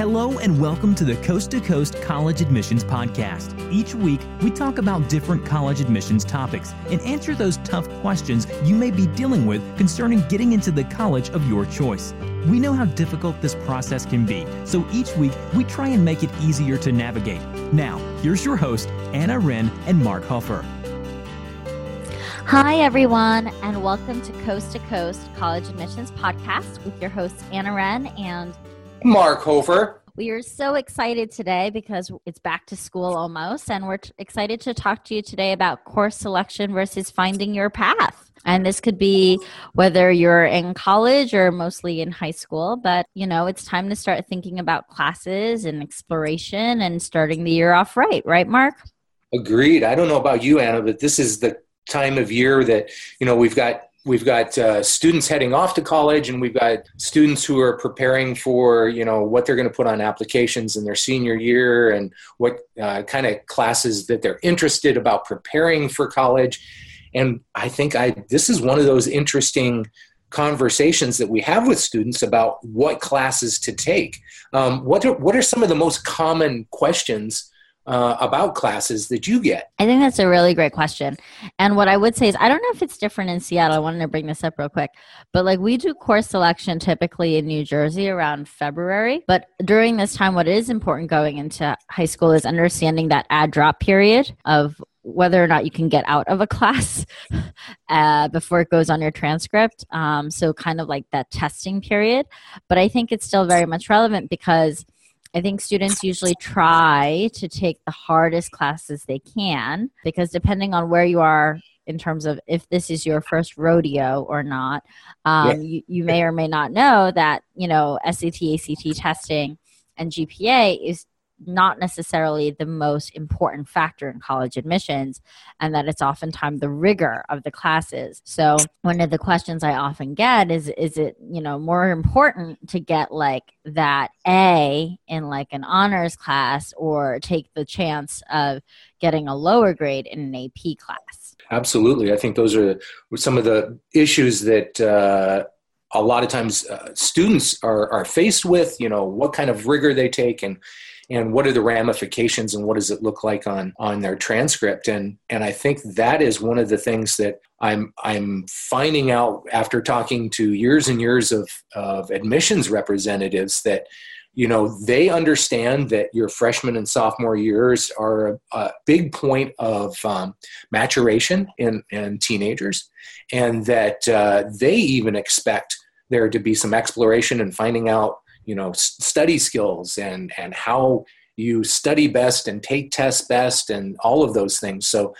Hello and welcome to the Coast to Coast College Admissions Podcast. Each week, we talk about different college admissions topics and answer those tough questions you may be dealing with concerning getting into the college of your choice. We know how difficult this process can be, so each week we try and make it easier to navigate. Now, here's your host, Anna Wren and Mark Huffer. Hi, everyone, and welcome to Coast to Coast College Admissions Podcast with your hosts, Anna Wren and Mark Hofer. We are so excited today because it's back to school almost, and we're t- excited to talk to you today about course selection versus finding your path. And this could be whether you're in college or mostly in high school, but you know, it's time to start thinking about classes and exploration and starting the year off right, right, Mark? Agreed. I don't know about you, Anna, but this is the time of year that, you know, we've got we've got uh, students heading off to college and we've got students who are preparing for you know what they're going to put on applications in their senior year and what uh, kind of classes that they're interested about preparing for college and I think I this is one of those interesting conversations that we have with students about what classes to take. Um, what are, what are some of the most common questions uh, about classes that you get? I think that's a really great question. And what I would say is, I don't know if it's different in Seattle. I wanted to bring this up real quick, but like we do course selection typically in New Jersey around February. But during this time, what is important going into high school is understanding that add drop period of whether or not you can get out of a class uh, before it goes on your transcript. Um, so, kind of like that testing period. But I think it's still very much relevant because I think students usually try to take the hardest classes they can because depending on where you are in terms of if this is your first rodeo or not, um, yeah. you, you may or may not know that, you know, SAT, ACT testing and GPA is not necessarily the most important factor in college admissions and that it's oftentimes the rigor of the classes. So one of the questions i often get is is it you know more important to get like that a in like an honors class or take the chance of getting a lower grade in an ap class? Absolutely. I think those are some of the issues that uh a lot of times uh, students are, are faced with you know what kind of rigor they take and and what are the ramifications and what does it look like on on their transcript? And and I think that is one of the things that I'm I'm finding out after talking to years and years of of admissions representatives that you know they understand that your freshman and sophomore years are a, a big point of um, maturation in, in teenagers and that uh, they even expect there to be some exploration and finding out you know study skills and and how you study best and take tests best and all of those things. So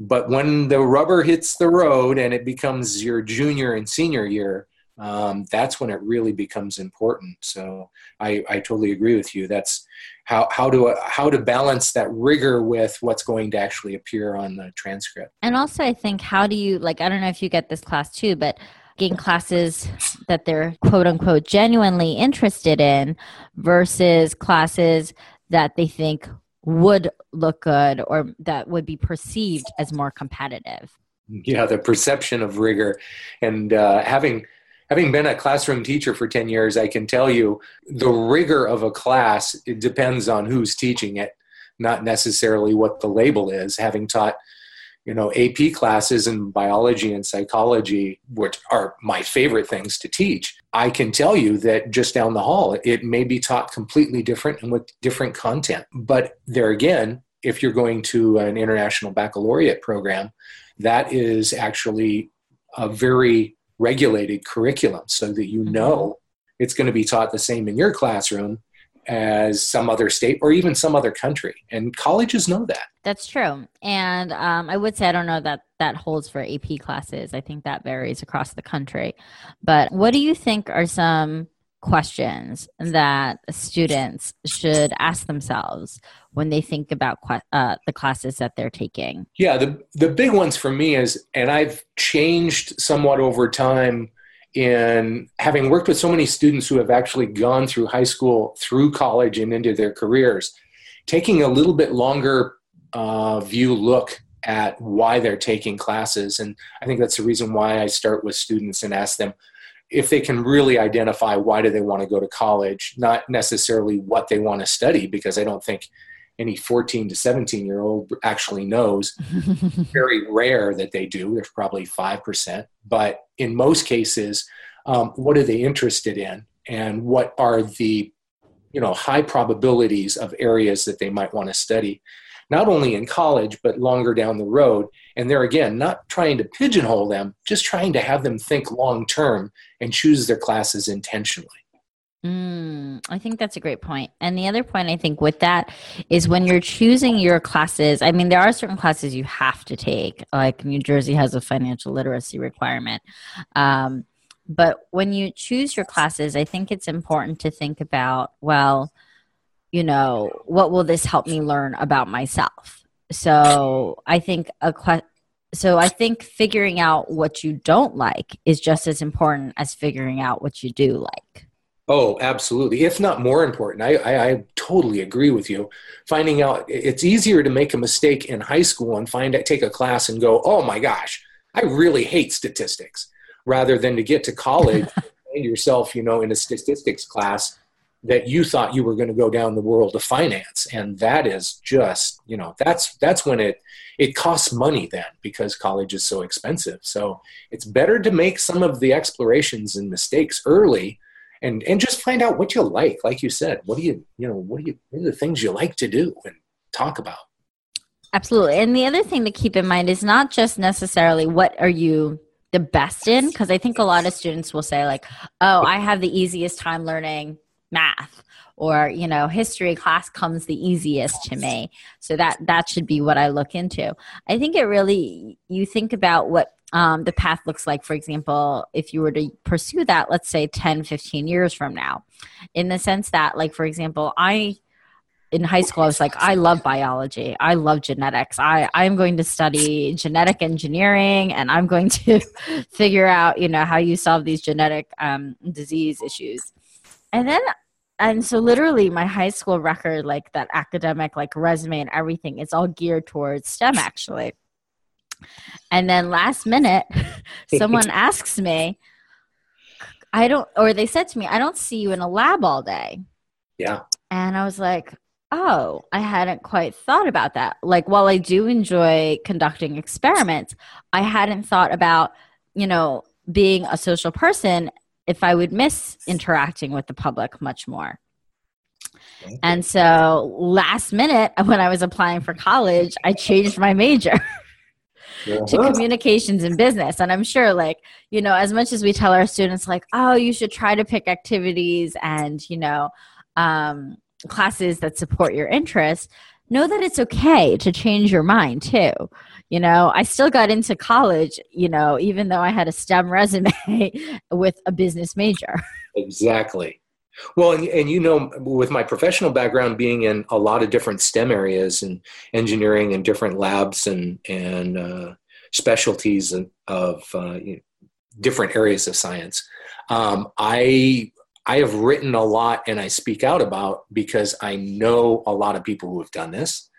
but when the rubber hits the road and it becomes your junior and senior year um, that's when it really becomes important. So I, I totally agree with you. That's how, how to how to balance that rigor with what's going to actually appear on the transcript. And also i think how do you like i don't know if you get this class too but taking classes that they're quote unquote genuinely interested in versus classes that they think would look good or that would be perceived as more competitive. Yeah the perception of rigor. And uh, having having been a classroom teacher for 10 years i can tell you the rigor of a class it depends on who's teaching it not necessarily what the label is. Having taught you know ap classes in biology and psychology which are my favorite things to teach i can tell you that just down the hall it may be taught completely different and with different content but there again if you're going to an international baccalaureate program that is actually a very regulated curriculum so that you mm-hmm. know it's going to be taught the same in your classroom as some other state or even some other country. And colleges know that. That's true. And um, I would say I don't know that that holds for AP classes. I think that varies across the country. But what do you think are some questions that students should ask themselves when they think about uh, the classes that they're taking? Yeah, the the big ones for me is, and I've changed somewhat over time in having worked with so many students who have actually gone through high school, through college, and into their careers, taking a little bit longer uh, view look at why they're taking classes. And I think that's the reason why I start with students and ask them, if they can really identify why do they want to go to college, not necessarily what they want to study, because I don't think any 14 to 17 year old actually knows. Very rare that they do. There's probably 5%. But in most cases, um, what are they interested in? And what are the you know high probabilities of areas that they might want to study not only in college but longer down the road and there again not trying to pigeonhole them just trying to have them think long term and choose their classes intentionally Mm, I think that's a great point. And the other point I think with that is when you're choosing your classes, I mean, there are certain classes you have to take, like New Jersey has a financial literacy requirement. Um, but when you choose your classes, I think it's important to think about, well, you know, what will this help me learn about myself? So I think a question so I think figuring out what you don't like is just as important as figuring out what you do like. Oh, absolutely. If not more important, I, I, I, totally agree with you. Finding out it's easier to make a mistake in high school and find take a class and go, oh my gosh, I really hate statistics, rather than to get to college and yourself, you know, in a statistics class that you thought you were going to go down the world of finance, and that is just, you know, that's that's when it it costs money then because college is so expensive. So it's better to make some of the explorations and mistakes early and and just find out what you like like you said what do you you know what do you what are the things you like to do and talk about? Absolutely. And the other thing to keep in mind is not just necessarily what are you the best in because i think a lot of students will say like oh i have the easiest time learning math or you know history class comes the easiest to me. So that that should be what i look into. I think it really you think about what um, the path looks like for example if you were to pursue that let's say 10 15 years from now in the sense that like for example i in high school i was like i love biology. I love genetics. I i'm going to study genetic engineering and i'm going to figure out you know how you solve these genetic um, disease issues. And then and so literally my high school record like that academic like resume and everything it's all geared towards stem actually and then last minute, someone asks me, I don't, or they said to me, I don't see you in a lab all day. Yeah. And I was like, oh, I hadn't quite thought about that. Like, while I do enjoy conducting experiments, I hadn't thought about, you know, being a social person if I would miss interacting with the public much more. And so last minute, when I was applying for college, I changed my major. to communications and business. And I'm sure, like, you know, as much as we tell our students, like, oh, you should try to pick activities and, you know, um, classes that support your interests, know that it's okay to change your mind too. You know, I still got into college, you know, even though I had a STEM resume with a business major. Exactly. Well, and, and you know, with my professional background being in a lot of different STEM areas and engineering and different labs and and uh, specialties of uh, you know, different areas of science, um, I I have written a lot and I speak out about because I know a lot of people who have done this.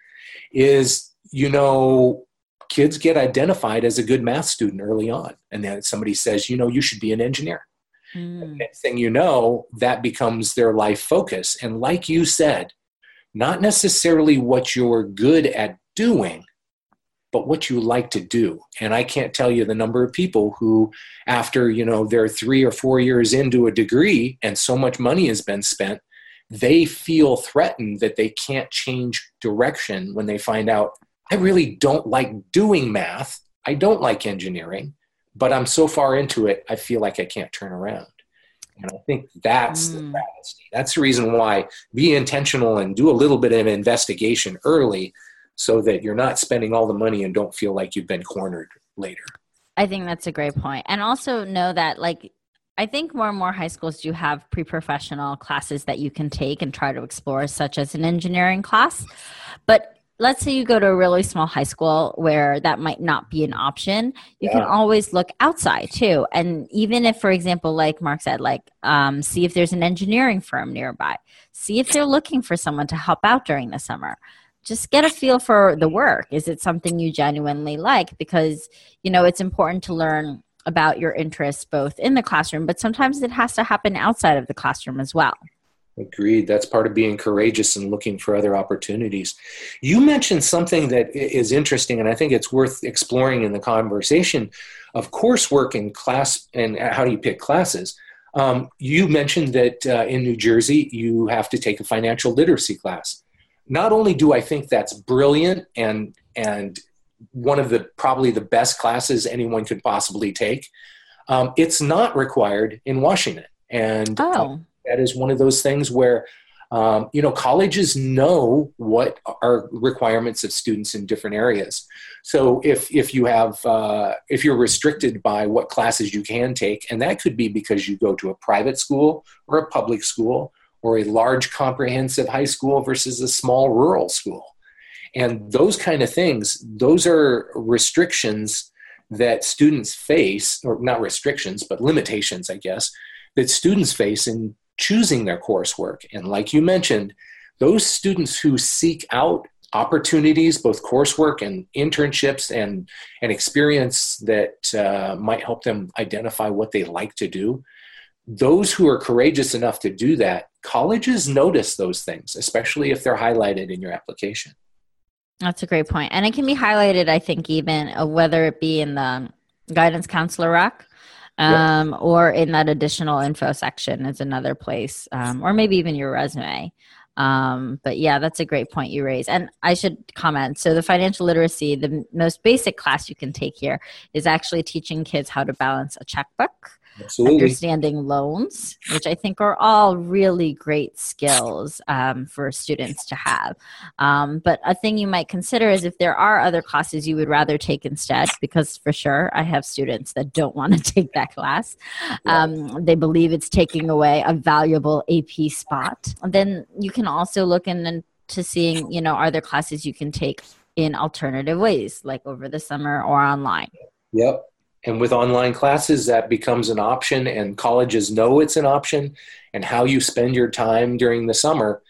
Is you know kids get identified as a good math student early on, and then somebody says, you know, you should be an engineer Mm. Next thing you know, that becomes their life focus. And like you said, not necessarily what you're good at doing, but what you like to do. And I can't tell you the number of people who, after you know they're three or four years into a degree and so much money has been spent, they feel threatened that they can't change direction when they find out I really don't like doing math. I don't like engineering but I'm so far into it, I feel like I can't turn around. And I think that's mm. the travesty. That's the reason why be intentional and do a little bit of investigation early so that you're not spending all the money and don't feel like you've been cornered later. I think that's a great point. And also know that like I think more and more high schools do have pre-professional classes that you can take and try to explore such as an engineering class. But let's say you go to a really small high school where that might not be an option you yeah. can always look outside too. And even if for example like mark said like um, see if there's an engineering firm nearby. See if they're looking for someone to help out during the summer. Just get a feel for the work. Is it something you genuinely like? Because you know it's important to learn about your interests both in the classroom, but sometimes it has to happen outside of the classroom as well. Agreed. That's part of being courageous and looking for other opportunities. You mentioned something that is interesting, and I think it's worth exploring in the conversation of coursework and class and how do you pick classes. Um, you mentioned that uh, in New Jersey you have to take a financial literacy class. Not only do I think that's brilliant and and one of the probably the best classes anyone could possibly take, um, it's not required in Washington, and oh. That is one of those things where um, you know colleges know what are requirements of students in different areas. So if if you have uh, if you're restricted by what classes you can take and that could be because you go to a private school or a public school or a large comprehensive high school versus a small rural school. And those kind of things those are restrictions that students face or not restrictions but limitations i guess that students face in choosing their coursework. And like you mentioned, those students who seek out opportunities, both coursework and internships and, and experience that uh, might help them identify what they like to do, those who are courageous enough to do that, colleges notice those things, especially if they're highlighted in your application. That's a great point. And it can be highlighted, I think, even uh, whether it be in the guidance counselor rec um, yep. or in that additional info section is another place, um, or maybe even your resume. Um, but yeah, that's a great point you raise. And I should comment. So the financial literacy, the most basic class you can take here is actually teaching kids how to balance a checkbook Absolutely. understanding loans, which I think are all really great skills um, for students to have. Um, but a thing you might consider is if there are other classes you would rather take instead, because for sure I have students that don't want to take that class. Um, they believe it's taking away a valuable AP spot. Then you can also look into seeing, you know, are there classes you can take in alternative ways, like over the summer or online. Yep and with online classes that becomes an option and colleges know it's an option. And how you spend your time during the summer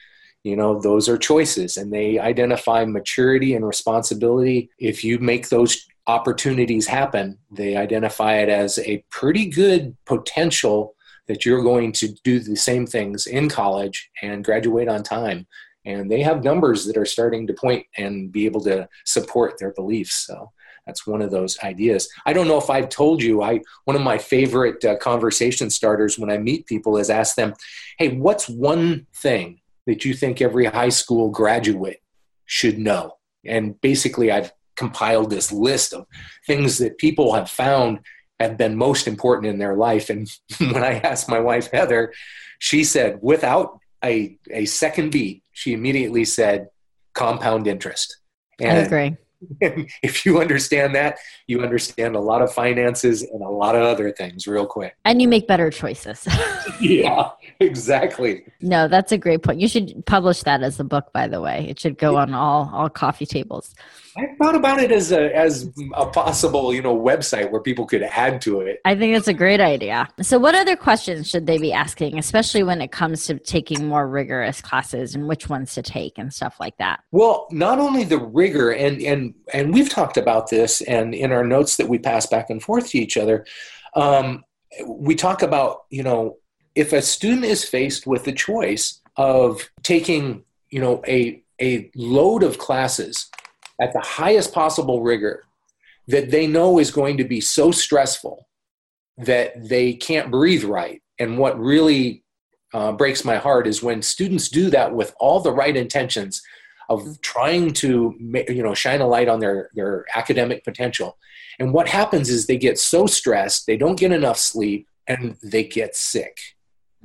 you know those are choices and they identify maturity and responsibility. If you make those opportunities happen they identify it as a pretty good potential that you're going to do the same things in college and graduate on time. And they have numbers that are starting to point and be able to support their beliefs so that's one of those ideas. I don't know if I've told you. I one of my favorite uh, conversation starters when I meet people is ask them, "Hey, what's one thing that you think every high school graduate should know?" And basically, I've compiled this list of things that people have found have been most important in their life. And when I asked my wife Heather, she said, without a a second beat, she immediately said, "Compound interest." And I agree if you understand that, you understand a lot of finances and a lot of other things real quick. And you make better choices. yeah, exactly. No, that's a great point. You should publish that as a book, by the way. It should go on all all coffee tables. I thought about it as a as a possible, you know, website where people could add to it. I think it's a great idea. So what other questions should they be asking, especially when it comes to taking more rigorous classes and which ones to take and stuff like that? Well, not only the rigor and and and we've talked about this and in our notes that we pass back and forth to each other, um, we talk about, you know, if a student is faced with the choice of taking, you know, a a load of classes at the highest possible rigor that they know is going to be so stressful that they can't breathe right. And what really uh, breaks my heart is when students do that with all the right intentions of trying to you know shine a light on their their academic potential and what happens is they get so stressed they don't get enough sleep and they get sick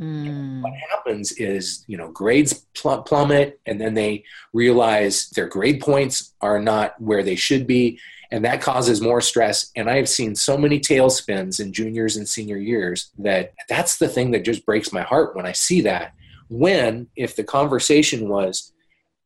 Mm. What happens is, you know, grades plummet, and then they realize their grade points are not where they should be, and that causes more stress. And I have seen so many tailspins in juniors and senior years that that's the thing that just breaks my heart when I see that. When, if the conversation was,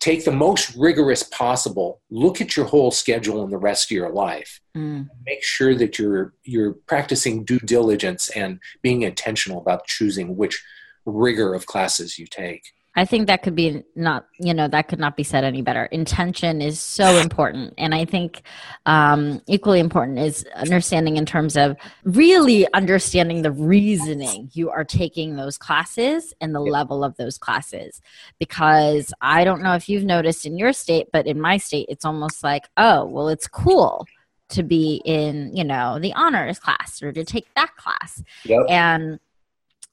take the most rigorous possible look at your whole schedule and the rest of your life mm. make sure that you're you're practicing due diligence and being intentional about choosing which rigor of classes you take I think that could be not, you know, that could not be said any better. Intention is so important. And I think um, equally important is understanding in terms of really understanding the reasoning you are taking those classes and the level of those classes. Because I don't know if you've noticed in your state, but in my state, it's almost like, oh, well, it's cool to be in, you know, the honors class or to take that class. Yep. And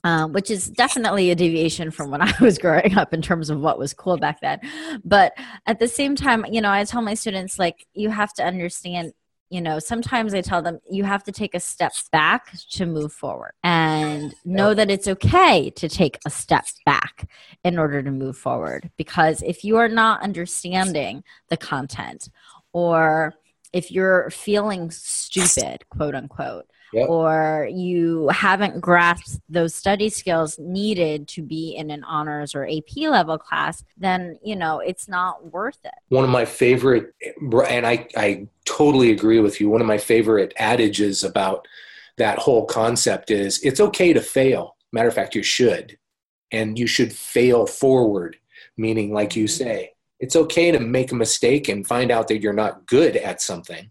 um, which is definitely a deviation from when I was growing up in terms of what was cool back then. But at the same time, you know, I tell my students, like, you have to understand, you know, sometimes I tell them you have to take a step back to move forward and know that it's okay to take a step back in order to move forward. Because if you are not understanding the content or if you're feeling stupid, quote unquote, yep. or you haven't grasped those study skills needed to be in an honors or AP level class, then, you know, it's not worth it. One of my favorite, and I, I totally agree with you, one of my favorite adages about that whole concept is it's okay to fail. Matter of fact, you should. And you should fail forward, meaning, like you mm-hmm. say, it's okay to make a mistake and find out that you're not good at something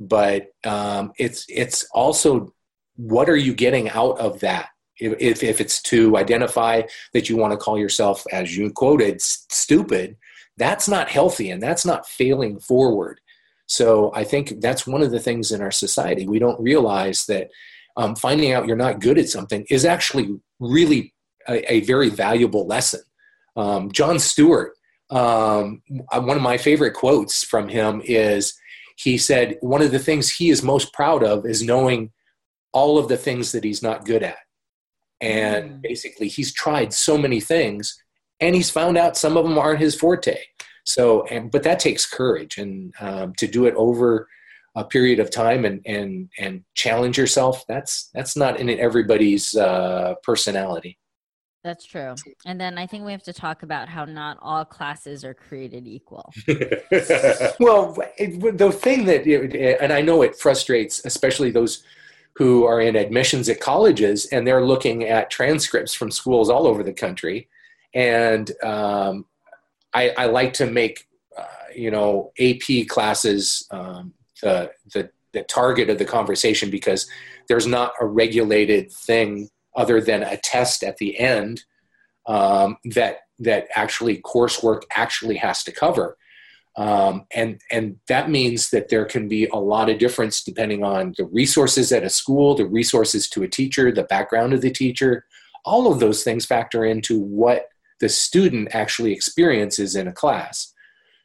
but um, it's it's also what are you getting out of that? If, if it's to identify that you want to call yourself as you quoted stupid that's not healthy and that's not failing forward. So i think that's one of the things in our society. We don't realize that um, finding out you're not good at something is actually really a, a very valuable lesson. Um, jon stewart um, one of my favorite quotes from him is he said one of the things he is most proud of is knowing all of the things that he's not good at. And mm. basically, he's tried so many things and he's found out some of them aren't his forte. So, and, but that takes courage and um, to do it over a period of time and, and, and challenge yourself. That's, that's not in everybody's uh, personality. That's true. And then I think we have to talk about how not all classes are created equal. well, it, the thing that, and I know it frustrates, especially those who are in admissions at colleges and they're looking at transcripts from schools all over the country. And um, I, I, like to make, uh, you know, AP classes um, the, the, the target of the conversation because there's not a regulated thing other than a test at the end um, that that actually coursework actually has to cover. Um, and and that means that there can be a lot of difference depending on the resources at a school, the resources to a teacher, the background of the teacher. All of those things factor into what the student actually experiences in a class.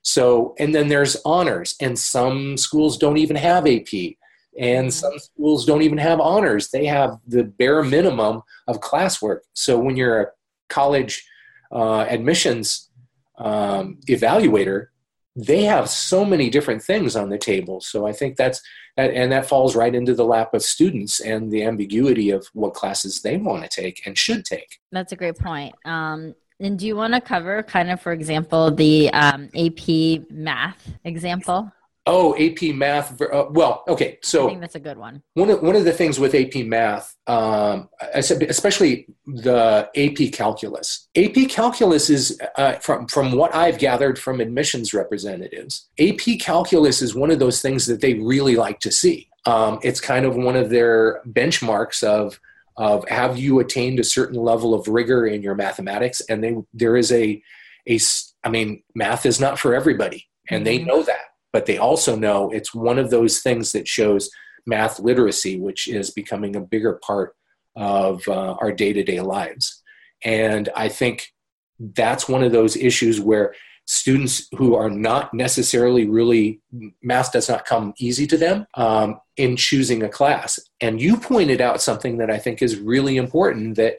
So, and then there's honors, and some schools don't even have AP and mm-hmm. some schools don't even have honors. They have the bare minimum of classwork. So when you're a college uh, admissions um, evaluator they have so many different things on the table. So i think that's that, and that falls right into the lap of students and the ambiguity of what classes they want to take and should take. That's a great point. Um, and do you want to cover kind of for example the um, ap math example Oh, AP Math. Uh, well, okay. So I think that's a good one. One of, one of the things with AP Math, um, especially the AP Calculus. AP Calculus is, uh, from from what I've gathered from admissions representatives, AP Calculus is one of those things that they really like to see. Um, it's kind of one of their benchmarks of of have you attained a certain level of rigor in your mathematics, and they there is a a I mean, math is not for everybody, and they mm-hmm. know that but they also know it's one of those things that shows math literacy, which is becoming a bigger part of uh, our day to day lives. And I think that's one of those issues where students who are not necessarily really math does not come easy to them um, in choosing a class and you pointed out something that i think is really important that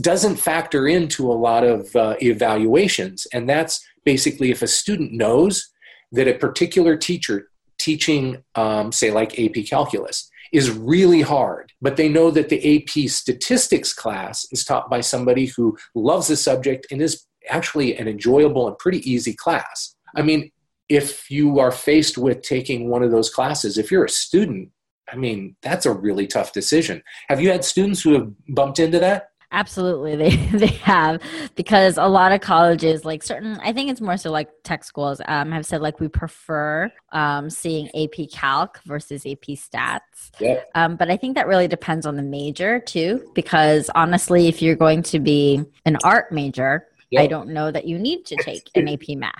doesn't factor into a lot of uh, evaluations and that's basically if a student knows that a particular teacher teaching, um, say, like AP Calculus, is really hard, but they know that the AP statistics class is taught by somebody who loves the subject and is actually an enjoyable and pretty easy class. I mean, if you are faced with taking one of those classes, if you're a student, I mean, that's a really tough decision. Have you had students who have bumped into that? Absolutely, they they have because a lot of colleges, like certain, I think it's more so like tech schools, um, have said like we prefer um, seeing AP Calc versus AP Stats. Yeah. Um, but I think that really depends on the major too, because honestly, if you're going to be an art major, I don't know that you need to take an AP Math.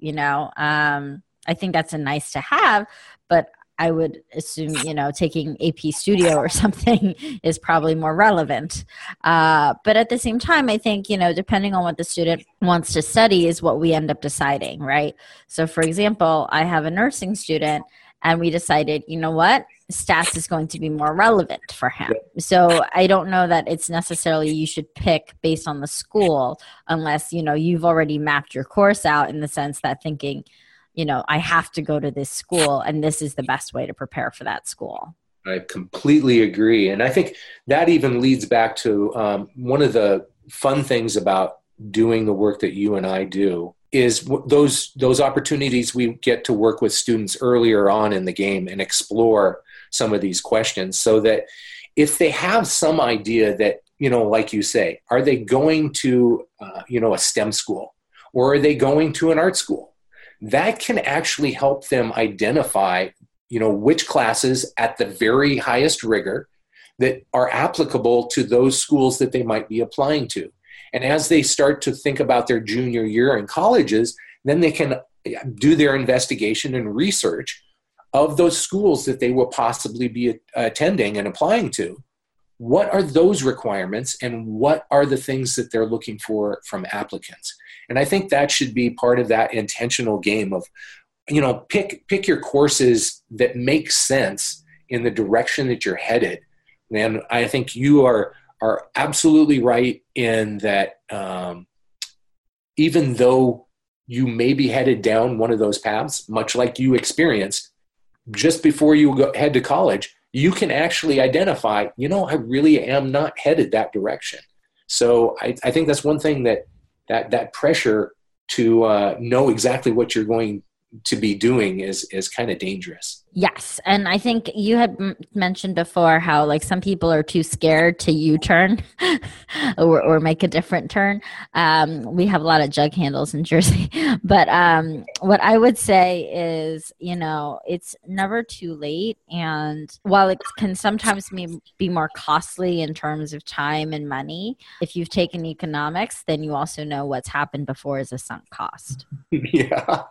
You know, um, I think that's a nice to have, but I would assume, you know, taking AP Studio or something is probably more relevant. Uh, but at the same time, I think, you know, depending on what the student wants to study is what we end up deciding, right? So, for example, I have a nursing student and we decided, you know what? Stats is going to be more relevant for him. So I don't know that it's necessarily you should pick based on the school unless, you know, you've already mapped your course out in the sense that thinking, you know, I have to go to this school and this is the best way to prepare for that school. I completely agree. And I think that even leads back to um, one of the fun things about doing the work that you and I do is those those opportunities we get to work with students earlier on in the game and explore some of these questions so that if they have some idea that you know like you say are they going to uh, you know a stem school or are they going to an art school that can actually help them identify you know which classes at the very highest rigor that are applicable to those schools that they might be applying to. And as they start to think about their junior year in colleges then they can do their investigation and research of those schools that they will possibly be attending and applying to. What are those requirements and what are the things that they're looking for from applicants and i think that should be part of that intentional game of you know pick pick your courses that make sense in the direction that you're headed and i think you are are absolutely right in that um, even though you may be headed down one of those paths much like you experienced just before you go, head to college you can actually identify, you know, I really am not headed that direction. So I, I think that's one thing that that that pressure to uh, know exactly what you're going to be doing is is kind of dangerous. Yes, and I think you had m- mentioned before how like some people are too scared to U-turn or, or make a different turn. Um, we have a lot of jug handles in Jersey, but um, what I would say is, you know, it's never too late, and while it can sometimes be, be more costly in terms of time and money, if you've taken economics, then you also know what's happened before is a sunk cost. yeah.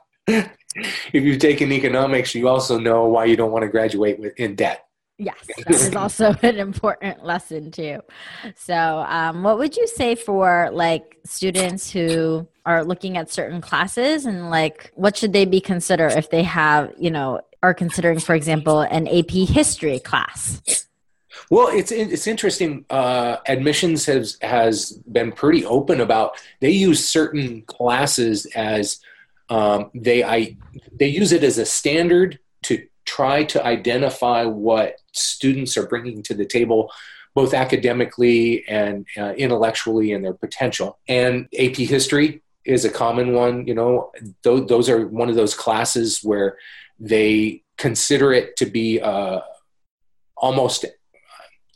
If you've taken economics, you also know why you don't want to graduate with, in debt. Yes, that is also an important lesson too. So, um, what would you say for like students who are looking at certain classes and like what should they be consider if they have, you know, are considering, for example, an AP history class? Well, it's it's interesting. Uh, admissions has has been pretty open about they use certain classes as um, they I they use it as a standard to try to identify what students are bringing to the table both academically and uh, intellectually and their potential. And ap history is a common one you know th- those are one of those classes where they consider it to be uh, almost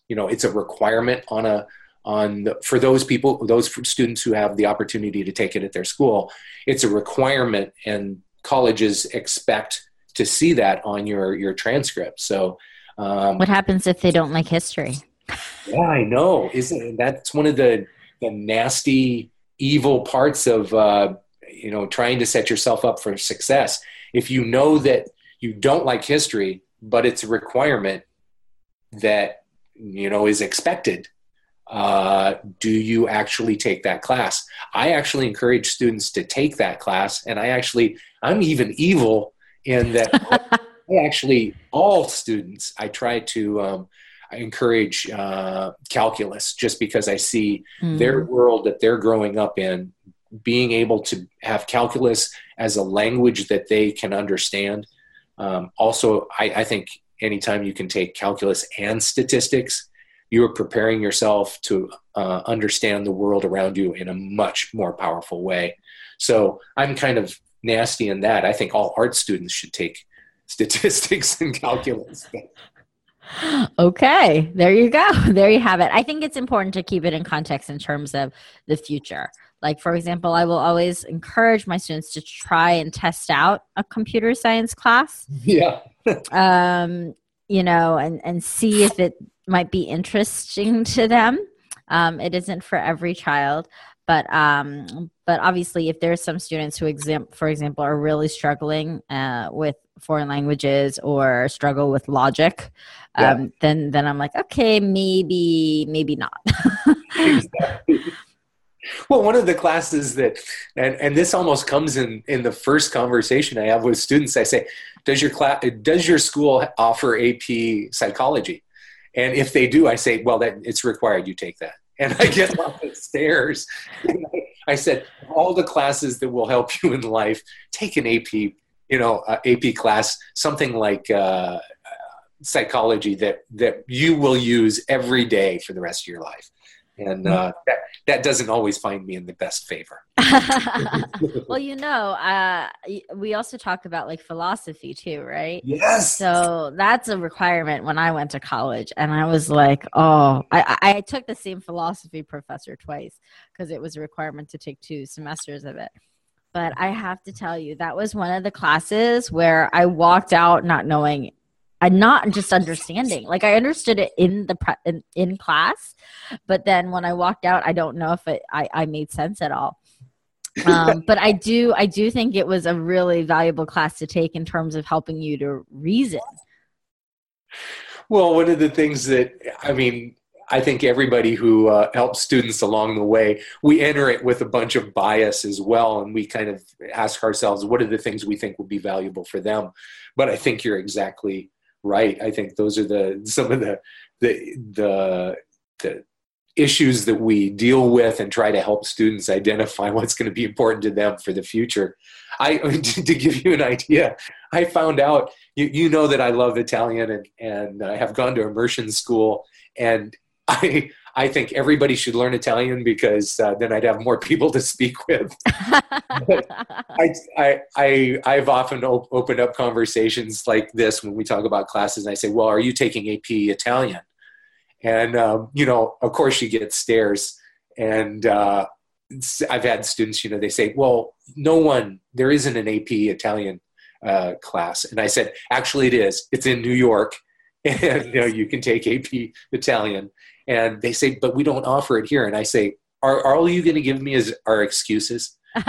you know it's a requirement on a on the, for those people those students who have the opportunity to take it at their school it's a requirement and colleges expect to see that on your your transcript. So um, what happens if they don't like history? Yeah i know. Isn't that's one of the the nasty evil parts of uh, you know trying to set yourself up for success. If you know that you don't like history but it's a requirement that you know is expected uh, do you actually take that class? I actually encourage students to take that class, and I actually, I'm even evil in that I actually, all students, I try to um, I encourage uh, calculus just because I see mm. their world that they're growing up in being able to have calculus as a language that they can understand. Um, also, I, I think anytime you can take calculus and statistics, you are preparing yourself to uh, understand the world around you in a much more powerful way. So I'm kind of nasty in that. I think all art students should take statistics and calculus. okay, there you go. There you have it. I think it's important to keep it in context in terms of the future. Like, for example, I will always encourage my students to try and test out a computer science class. Yeah. um, you know, and, and see if it might be interesting to them. Um, it isn't for every child, but um, but obviously, if there's some students who, exam- for example, are really struggling uh, with foreign languages or struggle with logic, um, yeah. then then I'm like, okay, maybe maybe not. Well, one of the classes that, and, and this almost comes in in the first conversation I have with students. I say, "Does your class, does your school offer AP psychology?" And if they do, I say, "Well, that it's required you take that." And I get off the stairs. I said, "All the classes that will help you in life, take an AP, you know, uh, AP class, something like." Uh, psychology that that you will use every day for the rest of your life and uh, that, that doesn't always find me in the best favor well you know uh, we also talk about like philosophy too right yes so that's a requirement when i went to college and i was like oh i, I took the same philosophy professor twice because it was a requirement to take two semesters of it but i have to tell you that was one of the classes where i walked out not knowing I'm not just understanding. Like I understood it in the pre- in, in class, but then when I walked out, I don't know if it I, I made sense at all. Um, but I do I do think it was a really valuable class to take in terms of helping you to reason. Well, one of the things that I mean, I think everybody who uh, helps students along the way, we enter it with a bunch of bias as well, and we kind of ask ourselves, what are the things we think would be valuable for them? But I think you're exactly right. I think those are the some of the the the, the issues that we deal with and try to help students identify what's going to be important to them for the future. I to give you an idea, I found out you, you know that I love Italian and and I have gone to immersion school and I I think everybody should learn Italian because uh, then I'd have more people to speak with. I, I, I, I've often op- opened up conversations like this when we talk about classes, and I say, "Well, are you taking AP Italian?" And um, you know, of course, you get stares. And uh, I've had students, you know, they say, "Well, no one, there isn't an AP Italian uh, class," and I said, "Actually, it is. It's in New York." and you know you can take AP Italian. And they say, but we don't offer it here. And I say, are, are all you going to give me is our excuses?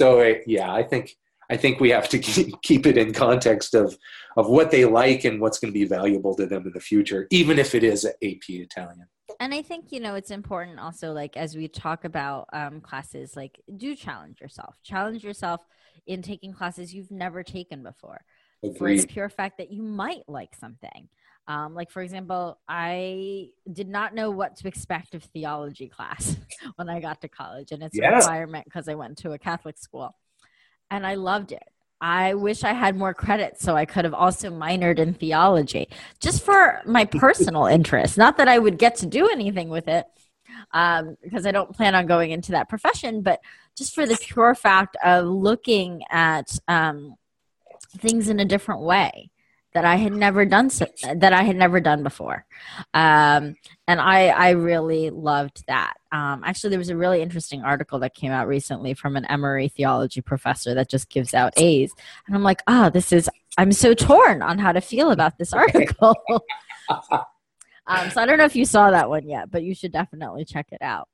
so yeah, I think I think we have to keep, keep it in context of of what they like and what's going to be valuable to them in the future, even if it is AP Italian. And I think you know it's important also, like as we talk about um, classes, like do challenge yourself. Challenge yourself in taking classes you've never taken before. Agreed. For the pure fact that you might like something. Um, like, for example, I did not know what to expect of theology class when I got to college, and it's yeah. a requirement because I went to a Catholic school. And I loved it. I wish I had more credit so I could have also minored in theology just for my personal interest. Not that I would get to do anything with it um, because I don't plan on going into that profession, but just for the pure fact of looking at um, things in a different way that I had never done so, that I had never done before, um, and I I really loved that. Um, actually, there was a really interesting article that came out recently from an Emory theology professor that just gives out A's, and I'm like, oh, this is I'm so torn on how to feel about this article. um, so I don't know if you saw that one yet, but you should definitely check it out.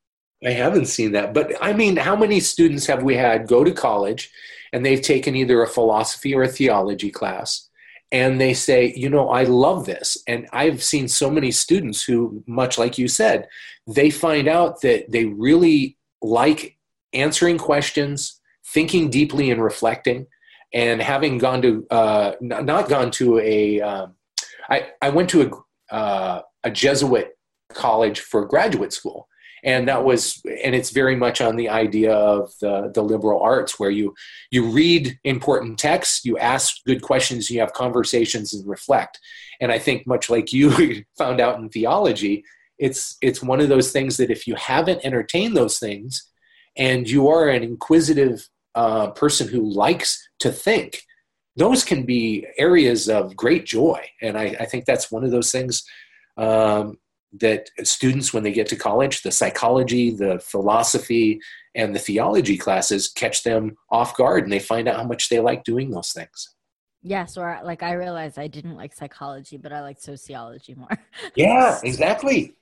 I haven't seen that. But I mean, how many students have we had go to college and they've taken either a philosophy or a theology class and they say, you know, I love this. And I've seen so many students who, much like you said, they find out that they really like answering questions, thinking deeply and reflecting, and having gone to, uh, not gone to a. Um, I, I went to a, uh, a Jesuit college for graduate school and that was and it's very much on the idea of the, the liberal arts where you you read important texts you ask good questions you have conversations and reflect and i think much like you found out in theology it's it's one of those things that if you haven't entertained those things and you are an inquisitive uh, person who likes to think those can be areas of great joy. And I, I think that's one of those things um, that students, when they get to college, the psychology, the philosophy, and the theology classes catch them off guard and they find out how much they like doing those things. Yes, or uh, like I realized I didn't like psychology, but I like sociology more. Yeah, exactly.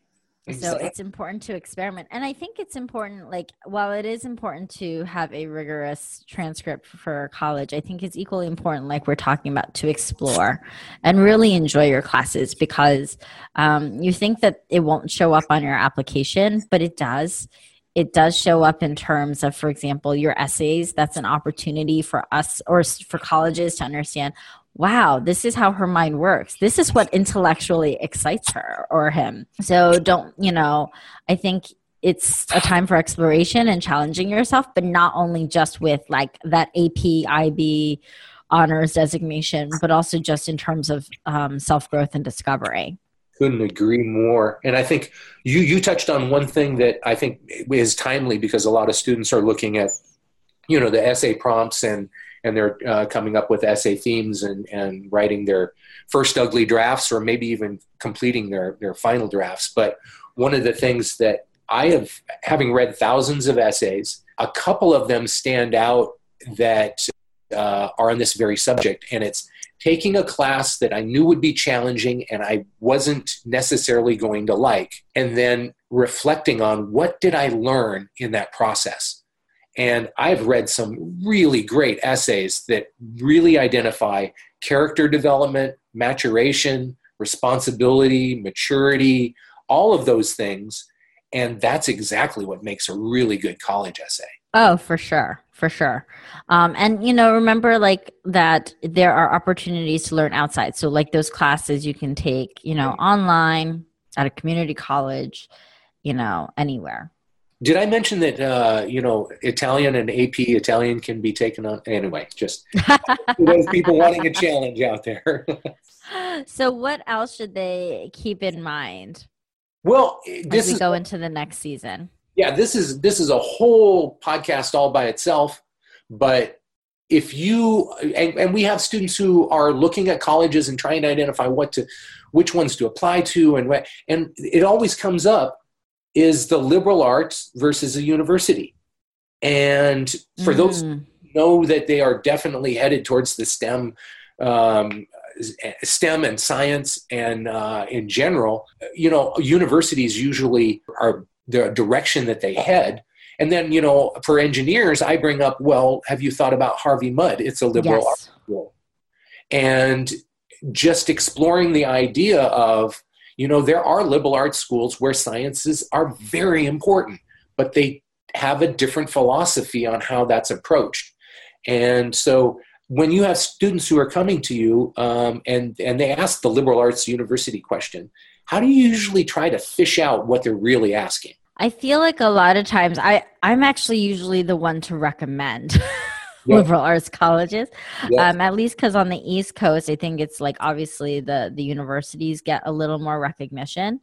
So it's important to experiment. And I think it's important, like, while it is important to have a rigorous transcript for college, I think it's equally important, like we're talking about, to explore and really enjoy your classes because um, you think that it won't show up on your application, but it does. It does show up in terms of, for example, your essays. That's an opportunity for us or for colleges to understand wow, this is how her mind works. This is what intellectually excites her or him. So don't, you know, I think it's a time for exploration and challenging yourself, but not only just with like that AP, IB honors designation, but also just in terms of um, self growth and discovery. Couldn't agree more. And I think you you touched on one thing that I think is timely because a lot of students are looking at, you know, the essay prompts and and they're uh, coming up with essay themes and, and writing their first ugly drafts or maybe even completing their, their final drafts. But one of the things that I have, having read thousands of essays, a couple of them stand out that uh, are on this very subject, and it's taking a class that I knew would be challenging and I wasn't necessarily going to like, and then reflecting on what did I learn in that process and I've read some really great essays that really identify character development, maturation, responsibility, maturity, all of those things. And that's exactly what makes a really good college essay. Oh, for sure. For sure. Um, and, you know, remember like that there are opportunities to learn outside. So, like those classes you can take, you know, online, at a community college, you know, anywhere. Did I mention that uh, you know Italian and AP Italian can be taken on anyway? Just those people wanting a challenge out there. so, what else should they keep in mind? Well, this as we is, go into the next season. Yeah, this is this is a whole podcast all by itself. But if you and, and we have students who are looking at colleges and trying to identify what to, which ones to apply to, and what, and it always comes up is the liberal arts versus a university. And for mm. those know that they are definitely headed towards the STEM, um, STEM and science, and uh, in general, you know, universities usually are the direction that they head. And then, you know, for engineers, I bring up, well, have you thought about Harvey Mudd? It's a liberal yes. arts school. And just exploring the idea of you know, there are liberal arts schools where sciences are very important, but they have a different philosophy on how that's approached. And so when you have students who are coming to you um, and, and they ask the liberal arts university question, how do you usually try to fish out what they're really asking? I feel like a lot of times I, I'm actually usually the one to recommend. liberal arts colleges. Um, at least because on the east coast i think it's like obviously the the universities get a little more recognition.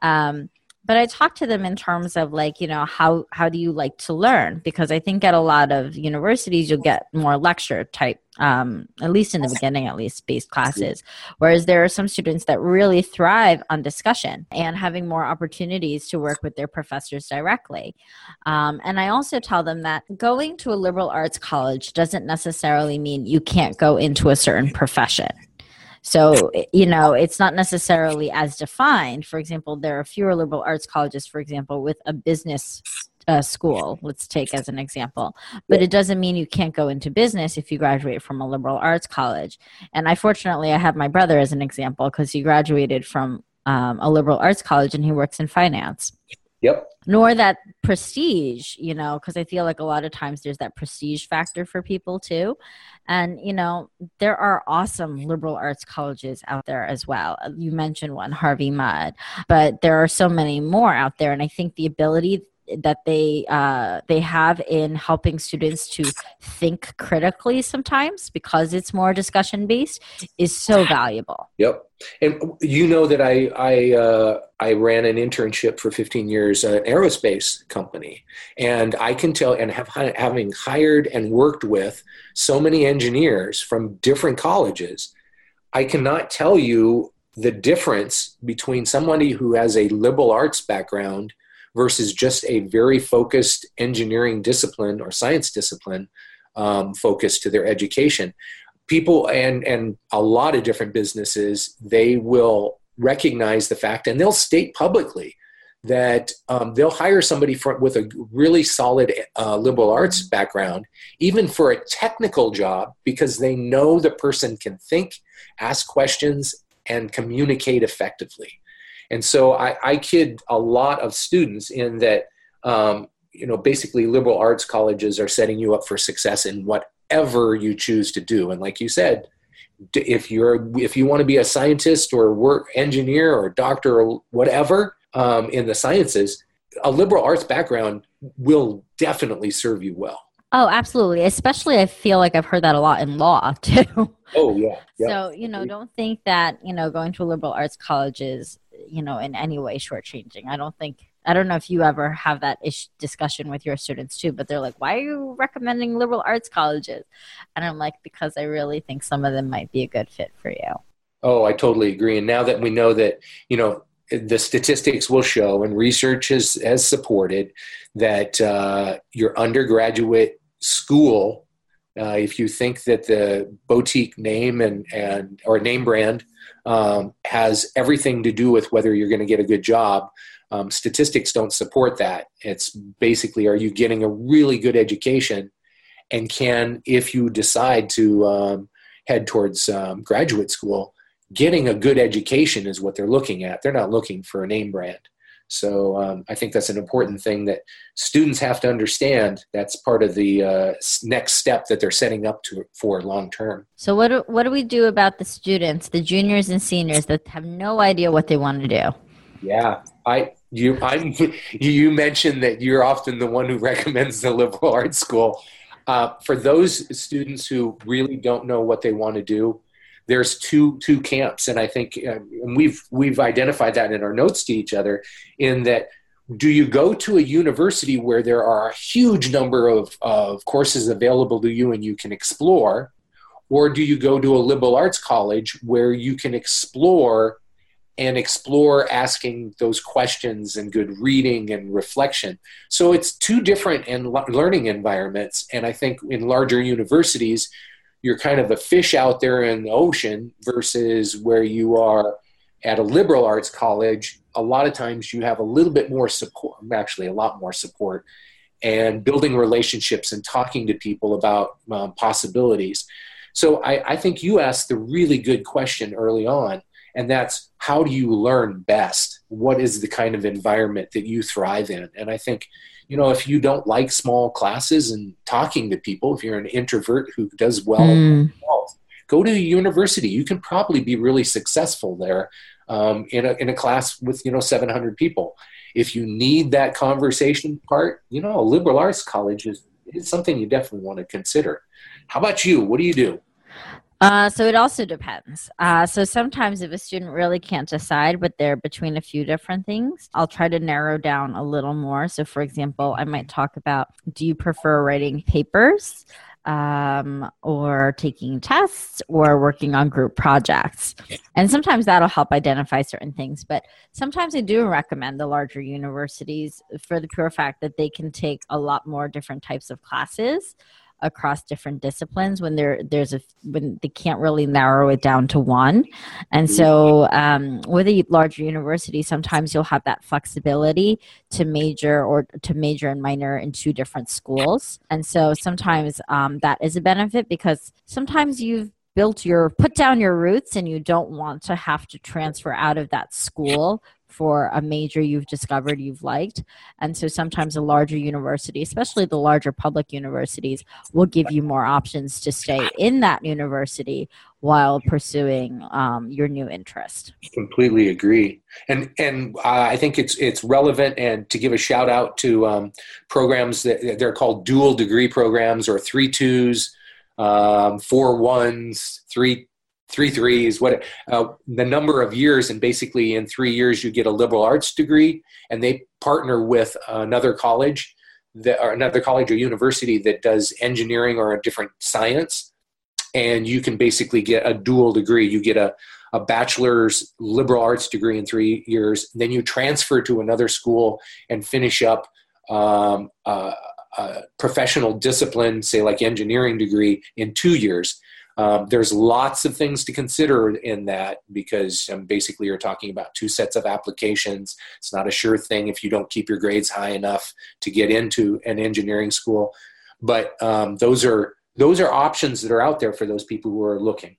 Um, but i talk to them in terms of like you know how how do you like to learn? Because i think at a lot of universities you'll get more lecture type um, at least in the beginning at least based classes. Whereas there are some students that really thrive on discussion and having more opportunities to work with their professors directly. Um, and i also tell them that going to a liberal arts college doesn't necessarily mean you can't go into a certain profession so, you know, it's not necessarily as defined. For example, there are fewer liberal arts colleges, for example, with a business uh, school, let's take as an example. But it doesn't mean you can't go into business if you graduate from a liberal arts college. And I fortunately, I have my brother as an example because he graduated from um, a liberal arts college and he works in finance. Yep. Nor that prestige, you know, because I feel like a lot of times there's that prestige factor for people too. And, you know, there are awesome liberal arts colleges out there as well. You mentioned one, Harvey Mudd, but there are so many more out there. And I think the ability that they uh, they have in helping students to think critically sometimes because it's more discussion based is so valuable. Yep. And you know that I I uh, I ran an internship for 15 years at an aerospace company, and I can tell and have having hired and worked with so many engineers from different colleges, I cannot tell you the difference between somebody who has a liberal arts background versus just a very focused engineering discipline or science discipline um, focus to their education people and and a lot of different businesses they will recognize the fact and they'll state publicly that um, they'll hire somebody for, with a really solid uh, liberal arts background even for a technical job because they know the person can think ask questions and communicate effectively. And so i, I kid a lot of students in that um, you know basically liberal arts colleges are setting you up for success in what whatever you choose to do. And like you said, if you're if you want to be a scientist or work engineer or doctor or whatever um, in the sciences, a liberal arts background will definitely serve you well. Oh, absolutely. Especially, I feel like I've heard that a lot in law too. Oh, yeah. yeah. So, you know, don't think that, you know, going to a liberal arts college is, you know, in any way shortchanging. I don't think I don't know if you ever have that ish discussion with your students too, but they're like, why are you recommending liberal arts colleges? And I'm like, because I really think some of them might be a good fit for you. Oh, I totally agree. And now that we know that, you know, the statistics will show and research has, has supported that uh, your undergraduate school, uh, if you think that the boutique name and, and or name brand um, has everything to do with whether you're going to get a good job, um, statistics don't support that. It's basically, are you getting a really good education? And can, if you decide to um, head towards um, graduate school, getting a good education is what they're looking at. They're not looking for a name brand. So um, I think that's an important thing that students have to understand. That's part of the uh, next step that they're setting up to for long term. So what do, what do we do about the students, the juniors and seniors that have no idea what they want to do? Yeah, I you I'm you mentioned that you're often the one who recommends the liberal arts school. Uh, for those students who really don't know what they want to do, there's two two camps, and I think uh, and we've we've identified that in our notes to each other. In that, do you go to a university where there are a huge number of of courses available to you and you can explore, or do you go to a liberal arts college where you can explore and explore asking those questions and good reading and reflection. So it's two different and learning environments. And I think in larger universities, you're kind of a fish out there in the ocean versus where you are at a liberal arts college. A lot of times you have a little bit more support, actually, a lot more support, and building relationships and talking to people about um, possibilities. So I, I think you asked the really good question early on and that's how do you learn best? What is the kind of environment that you thrive in? And i think you know if you don't like small classes and talking to people if you're an introvert who does well mm. go to a university. You can probably be really successful there um, in, a, in a class with you know 700 people. If you need that conversation part you know a liberal arts college is, is something you definitely want to consider. How about you? What do you do uh, so it also depends. Uh, so sometimes if a student really can't decide, but they're between a few different things, I'll try to narrow down a little more. So, for example, I might talk about do you prefer writing papers? Um, or taking tests or working on group projects. And sometimes that'll help identify certain things. But sometimes I do recommend the larger universities for the pure fact that they can take a lot more different types of classes across different disciplines when there there's a when they can't really narrow it down to one. And so um, with a larger university sometimes you'll have that flexibility to major or to major and minor in two different schools. And so sometimes um, that is a benefit because sometimes you've built your put down your roots and you don't want to have to transfer out of that school for a major you've discovered you've liked. And so sometimes a larger university, especially the larger public universities, will give you more options to stay in that university while pursuing um, your new interest. Completely agree, and and uh, I think it's it's relevant and to give a shout out to um, programs that they're called dual degree programs or three twos, um, four ones, three three threes, what uh, the number of years, and basically in three years you get a liberal arts degree, and they partner with another college, that, or another college or university that does engineering or a different science, and you can basically get a dual degree. You get a a bachelor's liberal arts degree in three years, then you transfer to another school and finish up um, a, a professional discipline, say like engineering degree, in two years um, there's lots of things to consider in that because um, basically you're talking about two sets of applications. It's not a sure thing if you don't keep your grades high enough to get into an engineering school. But um, those are those are options that are out there for those people who are looking.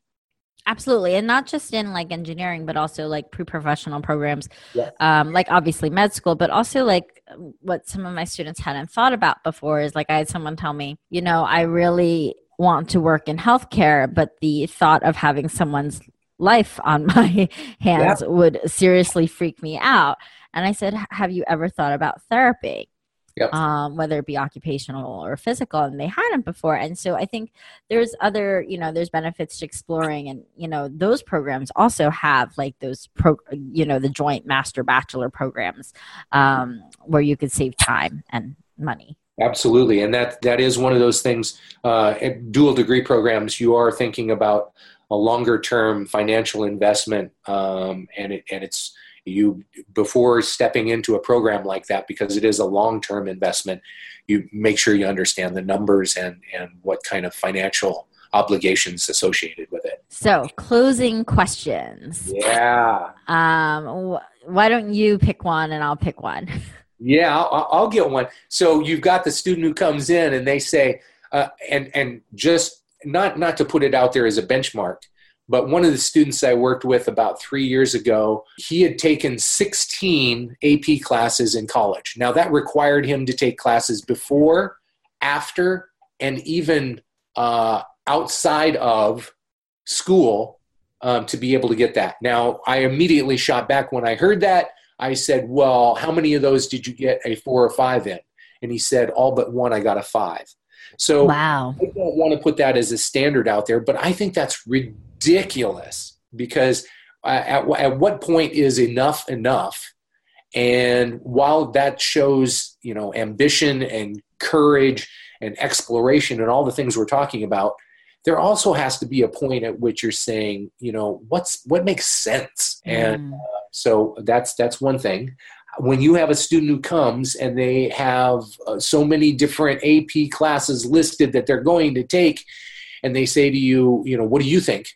Absolutely, and not just in like engineering, but also like pre-professional programs, yeah. um, like obviously med school, but also like what some of my students hadn't thought about before is like I had someone tell me, you know, I really want to work in healthcare, but the thought of having someone's life on my hands yep. would seriously freak me out. And I said, Have you ever thought about therapy? Yep. Um, whether it be occupational or physical, and they hadn't before. And so I think there's other, you know, there's benefits to exploring, and you know, those programs also have like those pro, you know, the joint master bachelor programs um, where you could save time and money. Absolutely, and that that is one of those things. Uh, dual degree programs, you are thinking about a longer term financial investment, um, and it, and it's you before stepping into a program like that because it is a long term investment. You make sure you understand the numbers and and what kind of financial obligations associated with it. So, closing questions. Yeah. Um, wh- why don't you pick one and I'll pick one? Yeah, I'll, I'll, get one. So you've got the student who comes in and they say, uh, and and just not not to put it out there as a benchmark, but one of the students I worked with about three years ago, he had taken 16 AP classes in college. Now that required him to take classes before, after, and even uh, outside of school um, to be able to get that. Now I immediately shot back when I heard that I said, Well, how many of those did you get a four or five in? And he said, All but one, I got a five. So wow. I don't want to put that as a standard out there, but I think that's ridiculous because uh, at, at what point is enough enough? And while that shows, you know, ambition and courage and exploration and all the things we're talking about, there also has to be a point at which you're saying, you know, what's what makes sense, and mm. uh, so that's that's one thing. When you have a student who comes and they have uh, so many different AP classes listed that they're going to take, and they say to you, you know, what do you think?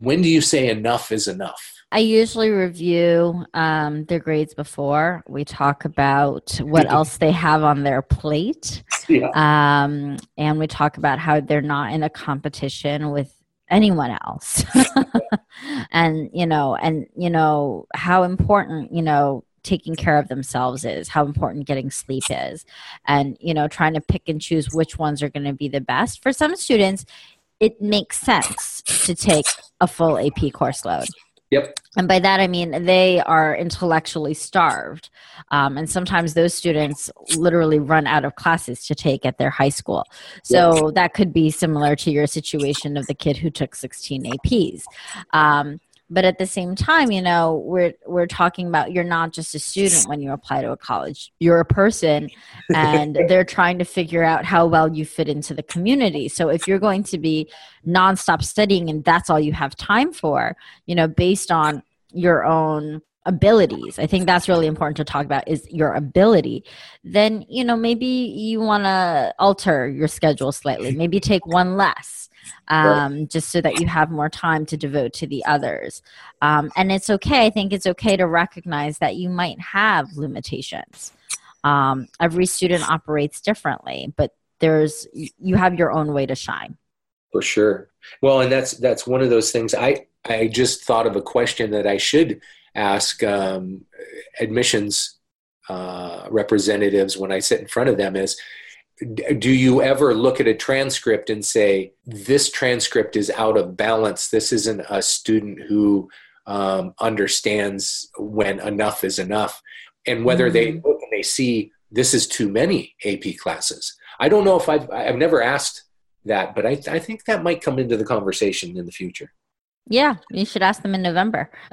When do you say enough is enough? I usually review um, their grades before. We talk about what else they have on their plate. Yeah. Um, and we talk about how they're not in a competition with anyone else. And you know and you know how important you know taking care of themselves is how important getting sleep is. And you know trying to pick and choose which ones are going to be the best. For some students it makes sense to take a full ap course load Yep. And by that, I mean they are intellectually starved. Um, and sometimes those students literally run out of classes to take at their high school. So that could be similar to your situation of the kid who took 16 APs. Um, but at the same time you know we're we're talking about you're not just a student when you apply to a college. You're a person and they're trying to figure out how well you fit into the community. So if you're going to be nonstop studying and that's all you have time for you know based on your own abilities i think that's really important to talk about is your ability. Then you know maybe you want to alter your schedule slightly. Maybe take one less um, right. just so that you have more time to devote to the others. Um, and it's okay. I think it's okay to recognize that you might have limitations. Um, every student operates differently, but there's you have your own way to shine. For sure. Well, and that's that's one of those things. I I just thought of a question that I should ask um, admissions uh, representatives when I sit in front of them is do you ever look at a transcript and say this transcript is out of balance this isn't a student who um, understands when enough is enough and whether mm-hmm. they look and they see this is too many ap classes i don't know if i've i've never asked that but i, I think that might come into the conversation in the future Yeah, you should ask them in November.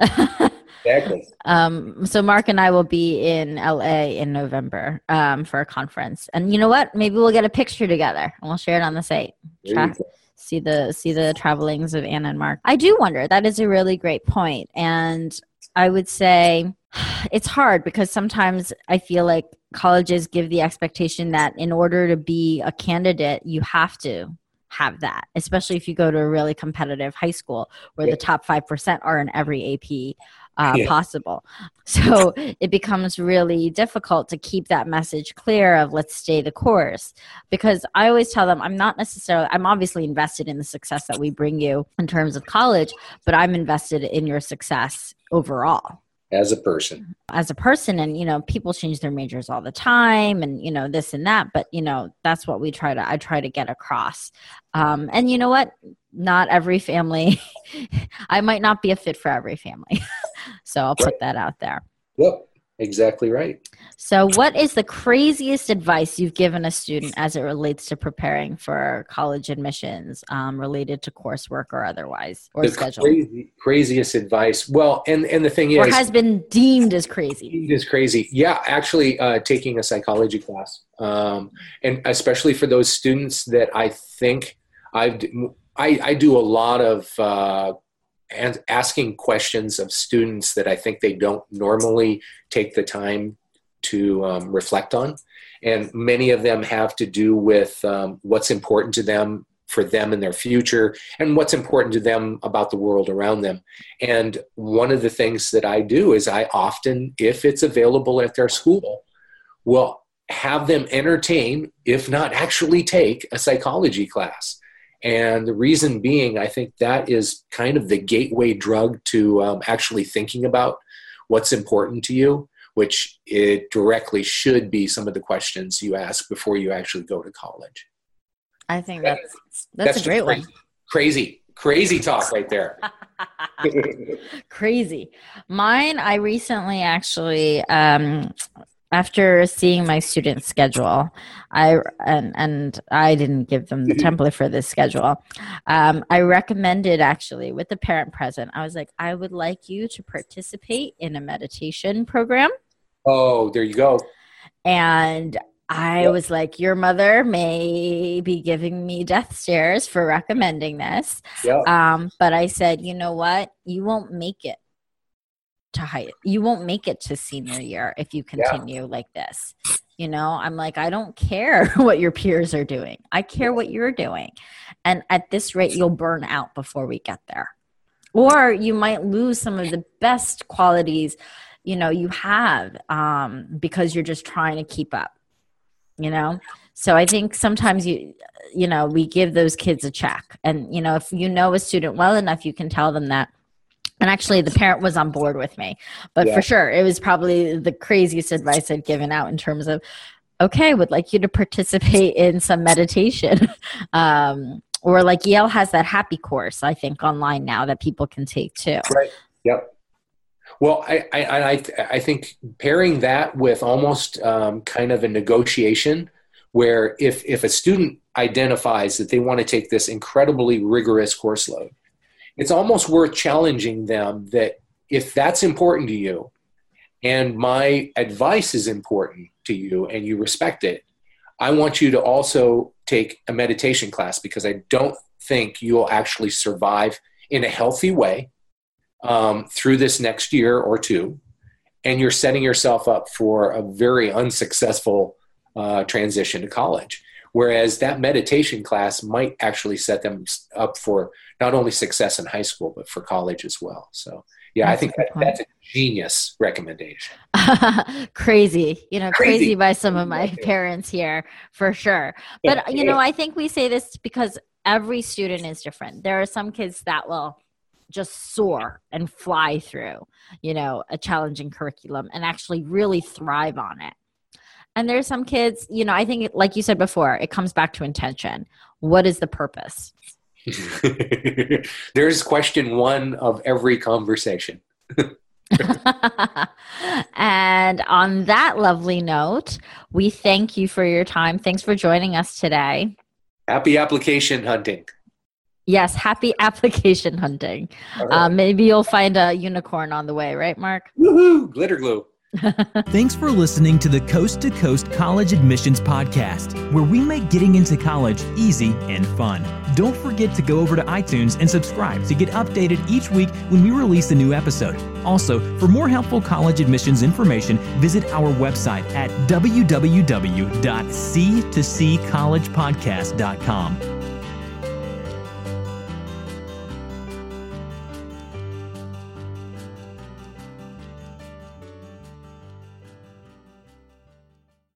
exactly. Um, so Mark and I will be in LA in November um, for a conference, and you know what? Maybe we'll get a picture together and we'll share it on the site. Tra- see the see the travelings of Anna and Mark. I do wonder. That is a really great point, and I would say it's hard because sometimes I feel like colleges give the expectation that in order to be a candidate, you have to have that, especially if you go to a really competitive high school where yeah. the top 5% are in every AP uh, yeah. possible. So it becomes really difficult to keep that message clear of let's stay the course. Because I always tell them, I'm not necessarily, I'm obviously invested in the success that we bring you in terms of college, but I'm invested in your success overall as a person as a person and you know people change their majors all the time and you know this and that but you know that's what we try to i try to get across um, and you know what not every family i might not be a fit for every family so i'll put that out there yep Exactly right. So, what is the craziest advice you've given a student as it relates to preparing for college admissions, um, related to coursework or otherwise, or the schedule? Crazy, craziest advice. Well, and and the thing is, or has been deemed as crazy. Deemed as crazy. Yeah, actually, uh, taking a psychology class, um, and especially for those students that I think I've. I, I do a lot of uh, and asking questions of students that I think they don't normally take the time to um, reflect on. And many of them have to do with um, what's important to them for them in their future and what's important to them about the world around them. And one of the things that I do is I often, if it's available at their school, will have them entertain, if not actually take, a psychology class. And the reason being, I think that is kind of the gateway drug to um, actually thinking about what's important to you, which it directly should be some of the questions you ask before you actually go to college. I think that's that's, that's a great crazy, one. Crazy, crazy talk right there. crazy. Mine, I recently actually um, after seeing my student schedule i and and i didn't give them the template for this schedule um, i recommended actually with the parent present i was like i would like you to participate in a meditation program oh there you go and I yep. was like, Your mother may be giving me death stares for recommending this. Yep. Um, but I said, You know what? You won't make it to high you won't make it to senior year if you continue yeah. like this. You know i'm like i don't care what your peers are doing. I care what you're doing. And at this rate you'll burn out before we get there. Or you might lose some of the best qualities you know you have um, because you're just trying to keep up you know? So i think sometimes you you know we give those kids a check. And you know if you know a student well enough you can tell them that and actually the parent was on board with me. But yeah. for sure it was probably the craziest advice i'd given out in terms of okay would like you to participate in some meditation. Um, or like yale has that happy course i think online now that people can take too. Right. Yep. Well, I, I, I, I think pairing that with almost um, kind of a negotiation where if, if a student identifies that they want to take this incredibly rigorous course load, it's almost worth challenging them that if that's important to you and my advice is important to you and you respect it, I want you to also take a meditation class because I don't think you'll actually survive in a healthy way um, through this next year or two. And you're setting yourself up for a very unsuccessful uh, transition to college. Whereas that meditation class might actually set them up for not only success in high school, but for college as well. So, yeah, that's I think that, that's a genius recommendation. crazy, you know, crazy. crazy. by some of my parents here for sure. But, yeah, you know, I think we say this because every student is different. There are some kids that will just soar and fly through, you know, a challenging curriculum and actually really thrive on it. And there's some kids, you know, I think, like you said before, it comes back to intention. What is the purpose? there's question one of every conversation. and on that lovely note, we thank you for your time. Thanks for joining us today. Happy application hunting. Yes, happy application hunting. All right. Um, maybe you'll find a unicorn on the way, right, Mark? Woohoo! Glitter glue. Thanks for listening to the Coast to Coast College Admissions Podcast, where we make getting into college easy and fun. Don't forget to go over to iTunes and subscribe to get updated each week when we release a new episode. Also, for more helpful college admissions information, visit our website at www.c2ccollegepodcast.com.